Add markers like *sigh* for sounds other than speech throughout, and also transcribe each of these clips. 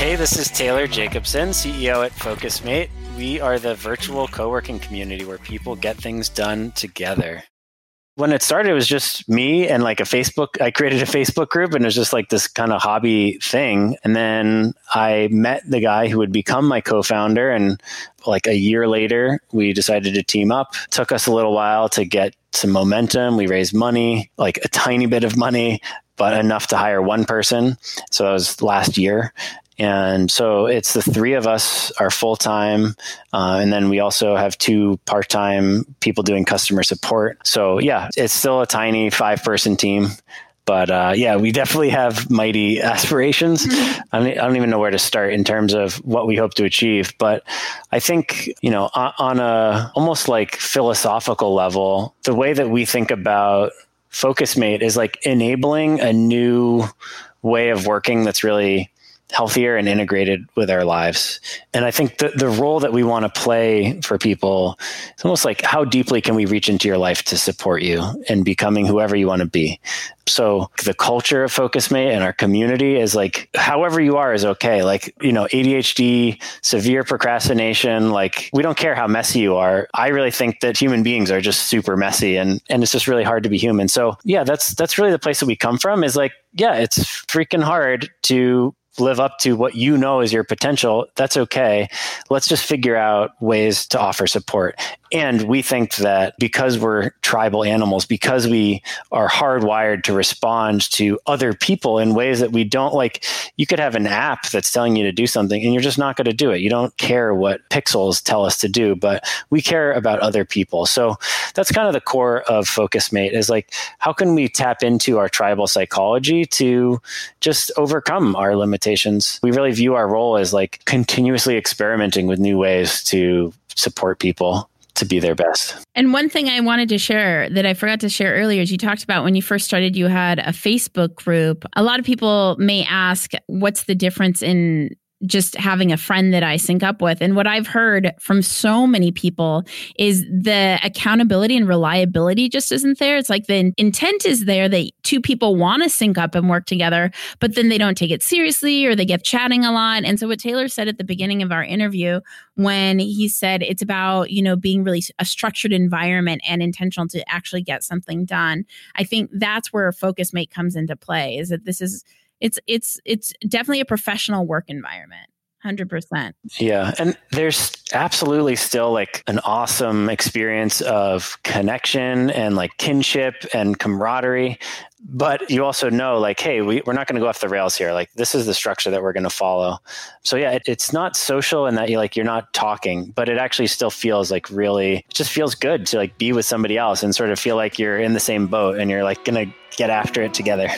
Hey, this is Taylor Jacobson, CEO at FocusMate. We are the virtual co working community where people get things done together. When it started, it was just me and like a Facebook. I created a Facebook group and it was just like this kind of hobby thing. And then I met the guy who would become my co founder. And like a year later, we decided to team up. It took us a little while to get some momentum. We raised money, like a tiny bit of money, but enough to hire one person. So that was last year. And so it's the three of us are full time. Uh, and then we also have two part time people doing customer support. So yeah, it's still a tiny five person team. But uh, yeah, we definitely have mighty *laughs* aspirations. Mm-hmm. I, don't, I don't even know where to start in terms of what we hope to achieve. But I think, you know, on, on a almost like philosophical level, the way that we think about FocusMate is like enabling a new way of working that's really healthier and integrated with our lives. And I think the, the role that we want to play for people, it's almost like how deeply can we reach into your life to support you in becoming whoever you want to be. So the culture of FocusMate and our community is like, however you are is okay. Like, you know, ADHD, severe procrastination, like we don't care how messy you are. I really think that human beings are just super messy and, and it's just really hard to be human. So yeah, that's, that's really the place that we come from is like, yeah, it's freaking hard to live up to what you know is your potential, that's okay. Let's just figure out ways to offer support. And we think that because we're tribal animals, because we are hardwired to respond to other people in ways that we don't like, you could have an app that's telling you to do something and you're just not going to do it. You don't care what pixels tell us to do, but we care about other people. So that's kind of the core of FocusMate is like, how can we tap into our tribal psychology to just overcome our limitations? We really view our role as like continuously experimenting with new ways to support people to be their best. And one thing I wanted to share that I forgot to share earlier is you talked about when you first started, you had a Facebook group. A lot of people may ask, what's the difference in just having a friend that I sync up with. And what I've heard from so many people is the accountability and reliability just isn't there. It's like the intent is there that two people want to sync up and work together, but then they don't take it seriously or they get chatting a lot. And so what Taylor said at the beginning of our interview when he said it's about, you know, being really a structured environment and intentional to actually get something done. I think that's where FocusMate comes into play is that this is it's it's it's definitely a professional work environment 100% yeah and there's absolutely still like an awesome experience of connection and like kinship and camaraderie but you also know like hey we, we're not going to go off the rails here. Like this is the structure that we're going to follow. So yeah it, it's not social in that you like you're not talking but it actually still feels like really it just feels good to like be with somebody else and sort of feel like you're in the same boat and you're like going to get after it together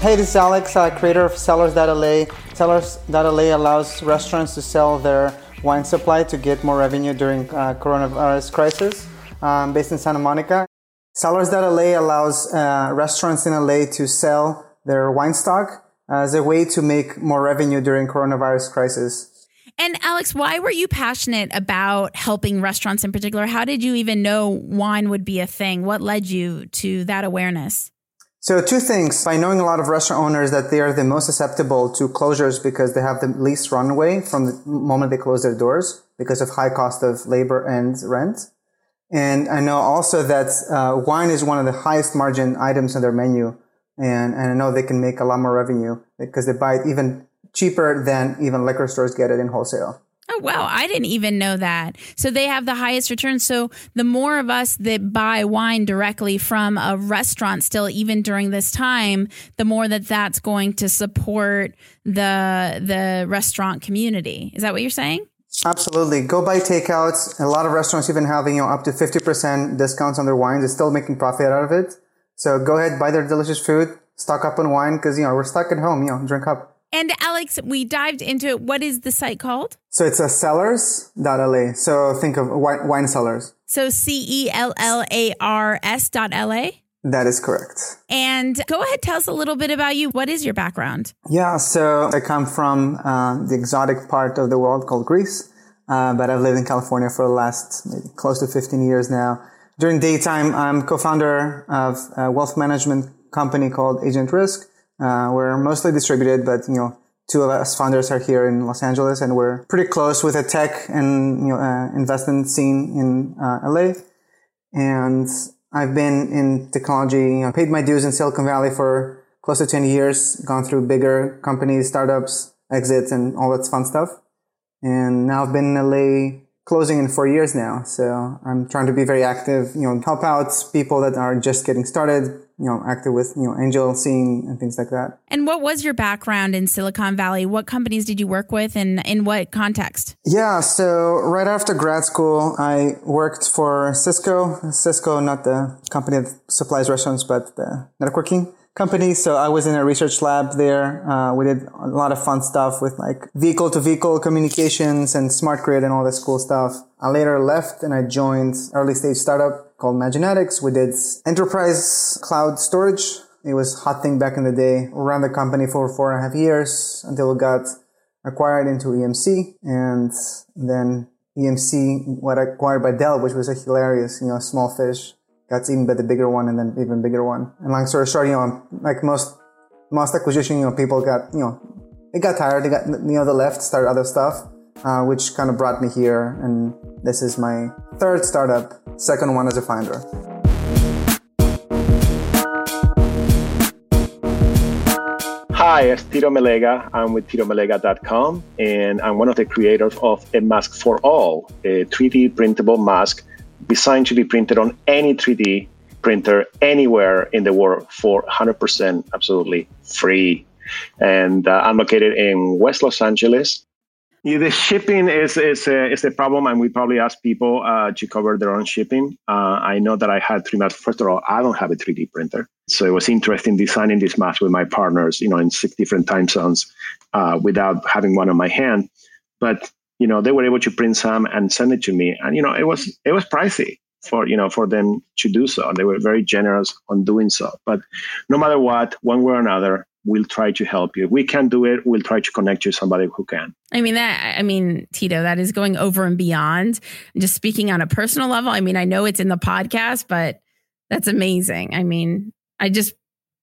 Hey, this is Alex, uh, creator of Cellars.la. Cellars.la allows restaurants to sell their wine supply to get more revenue during uh, coronavirus crisis. Um, based in Santa Monica, Cellars.la allows uh, restaurants in LA to sell their wine stock as a way to make more revenue during coronavirus crisis. And Alex, why were you passionate about helping restaurants in particular? How did you even know wine would be a thing? What led you to that awareness? So two things. By knowing a lot of restaurant owners that they are the most susceptible to closures because they have the least runway from the moment they close their doors because of high cost of labor and rent. And I know also that uh, wine is one of the highest margin items on their menu. And, and I know they can make a lot more revenue because they buy it even cheaper than even liquor stores get it in wholesale. Oh, wow. I didn't even know that. So they have the highest returns. So the more of us that buy wine directly from a restaurant still, even during this time, the more that that's going to support the, the restaurant community. Is that what you're saying? Absolutely. Go buy takeouts. A lot of restaurants even having, you know, up to 50% discounts on their wines. They're still making profit out of it. So go ahead, buy their delicious food, stock up on wine because, you know, we're stuck at home, you know, drink up. And Alex, we dived into it. What is the site called? So it's a cellars.la. So think of wine, wine cellars. So C E L L A R S dot L A? That is correct. And go ahead, tell us a little bit about you. What is your background? Yeah, so I come from uh, the exotic part of the world called Greece, uh, but I've lived in California for the last maybe close to 15 years now. During daytime, I'm co-founder of a wealth management company called Agent Risk. Uh, we're mostly distributed, but you know, two of us founders are here in Los Angeles, and we're pretty close with the tech and you know uh, investment scene in uh, LA. And I've been in technology, you know, paid my dues in Silicon Valley for close to 10 years, gone through bigger companies, startups, exits, and all that fun stuff. And now I've been in LA closing in four years now. So I'm trying to be very active, you know, help out people that are just getting started, you know, active with, you know, angel scene and things like that. And what was your background in Silicon Valley? What companies did you work with and in what context? Yeah. So right after grad school, I worked for Cisco, Cisco, not the company that supplies restaurants, but the networking company. So I was in a research lab there. Uh, we did a lot of fun stuff with like vehicle to vehicle communications and smart grid and all this cool stuff. I later left and I joined early stage startup called Maginatics. We did enterprise cloud storage. It was hot thing back in the day. We ran the company for four and a half years until we got acquired into EMC and then EMC what acquired by Dell, which was a hilarious, you know, small fish got even the bigger one and then even bigger one. And long story short, you know, like most most acquisition, you know, people got you know they got tired. They got you know the left started other stuff, uh, which kind of brought me here. And this is my third startup, second one as a founder. Hi, it's Tito Melega. I'm with TitoMelega.com, and I'm one of the creators of A Mask for All, a 3D printable mask designed to be printed on any 3D printer anywhere in the world for 100% absolutely free. And uh, I'm located in West Los Angeles. Yeah, the shipping is is a, is a problem, and we probably ask people uh, to cover their own shipping. Uh, I know that I had three masks. First of all, I don't have a 3D printer, so it was interesting designing this mask with my partners, you know, in six different time zones, uh, without having one on my hand. But you know they were able to print some and send it to me. And you know it was it was pricey for you know for them to do so. They were very generous on doing so. But no matter what one way or another we'll try to help you. If we can't do it we'll try to connect you to somebody who can. I mean that i mean tito that is going over and beyond. Just speaking on a personal level i mean i know it's in the podcast but that's amazing. I mean i just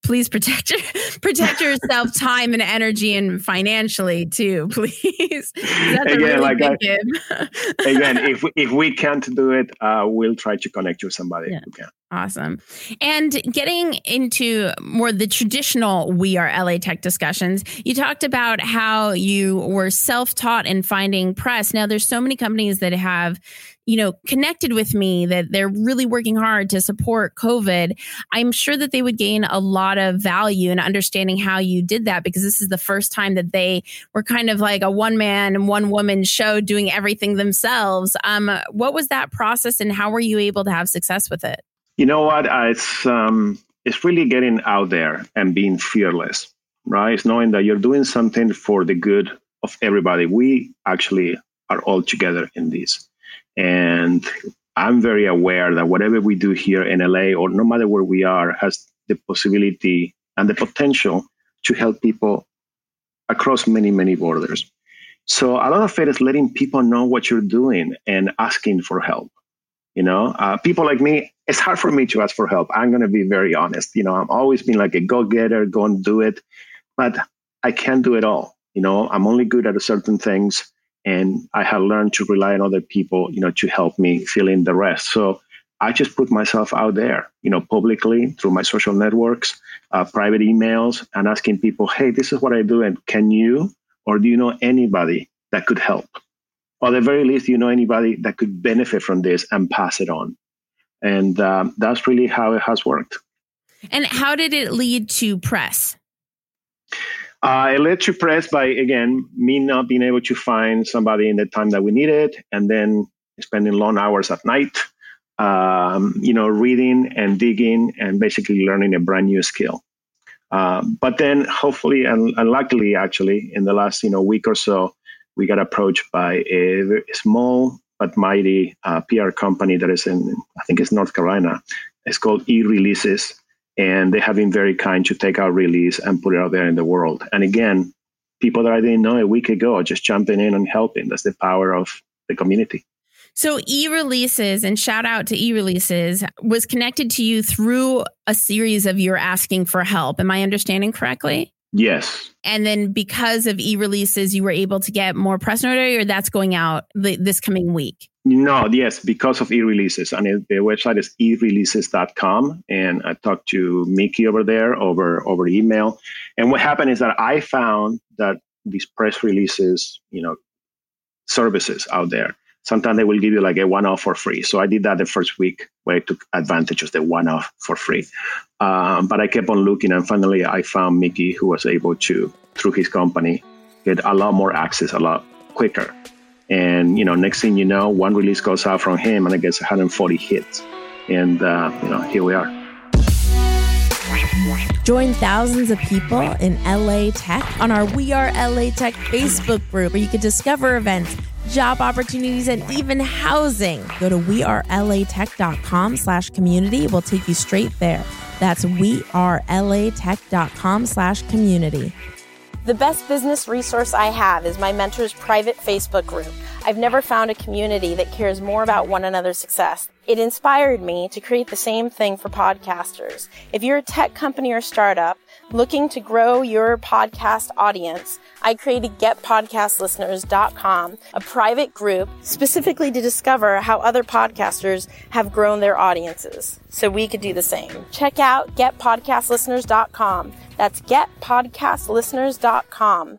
please protect your, *laughs* protect yourself *laughs* time and energy and financially too *laughs* please again really like I, again if we, if we can't do it uh, we'll try to connect you with somebody yeah. who can Awesome. And getting into more the traditional We Are LA Tech discussions, you talked about how you were self taught in finding press. Now, there's so many companies that have you know, connected with me that they're really working hard to support COVID, I'm sure that they would gain a lot of value in understanding how you did that because this is the first time that they were kind of like a one man and one woman show doing everything themselves. Um, what was that process and how were you able to have success with it? You know what? Uh, it's um, it's really getting out there and being fearless, right? It's knowing that you're doing something for the good of everybody. We actually are all together in this. And I'm very aware that whatever we do here in LA or no matter where we are has the possibility and the potential to help people across many, many borders. So a lot of it is letting people know what you're doing and asking for help. You know, uh, people like me, it's hard for me to ask for help. I'm going to be very honest. You know, I'm always been like a go getter, go and do it, but I can't do it all. You know, I'm only good at certain things and I had learned to rely on other people, you know, to help me fill in the rest. So I just put myself out there, you know, publicly through my social networks, uh, private emails, and asking people, hey, this is what I do. And can you or do you know anybody that could help? Or at the very least, you know anybody that could benefit from this and pass it on. And um, that's really how it has worked. And how did it lead to press? Uh, it led press by, again, me not being able to find somebody in the time that we needed, and then spending long hours at night, um, you know, reading and digging and basically learning a brand new skill. Um, but then, hopefully and, and, luckily, actually, in the last you know week or so, we got approached by a small but mighty uh, PR company that is in, I think it's North Carolina. It's called E-Releases, and they have been very kind to take our release and put it out there in the world. And again, people that I didn't know a week ago just jumping in and helping. That's the power of the community. So e-releases and shout out to e-releases was connected to you through a series of your asking for help. Am I understanding correctly? Yes. And then because of e-releases, you were able to get more press notoriety or that's going out this coming week? No, yes, because of e-releases. And the website is e-releases.com. And I talked to Mickey over there over, over email. And what happened is that I found that these press releases, you know, services out there sometimes they will give you like a one off for free. So I did that the first week where I took advantage of the one off for free. Um, but I kept on looking, and finally I found Mickey, who was able to, through his company, get a lot more access a lot quicker. And you know, next thing you know, one release goes out from him, and it gets 140 hits. And uh, you know, here we are. Join thousands of people in LA Tech on our We Are LA Tech Facebook group where you can discover events job opportunities, and even housing. Go to wearelatech.com slash community. We'll take you straight there. That's wearelatech.com slash community. The best business resource I have is my mentor's private Facebook group. I've never found a community that cares more about one another's success. It inspired me to create the same thing for podcasters. If you're a tech company or startup, looking to grow your podcast audience, I created getpodcastlisteners.com, a private group specifically to discover how other podcasters have grown their audiences so we could do the same. Check out getpodcastlisteners.com. That's getpodcastlisteners.com.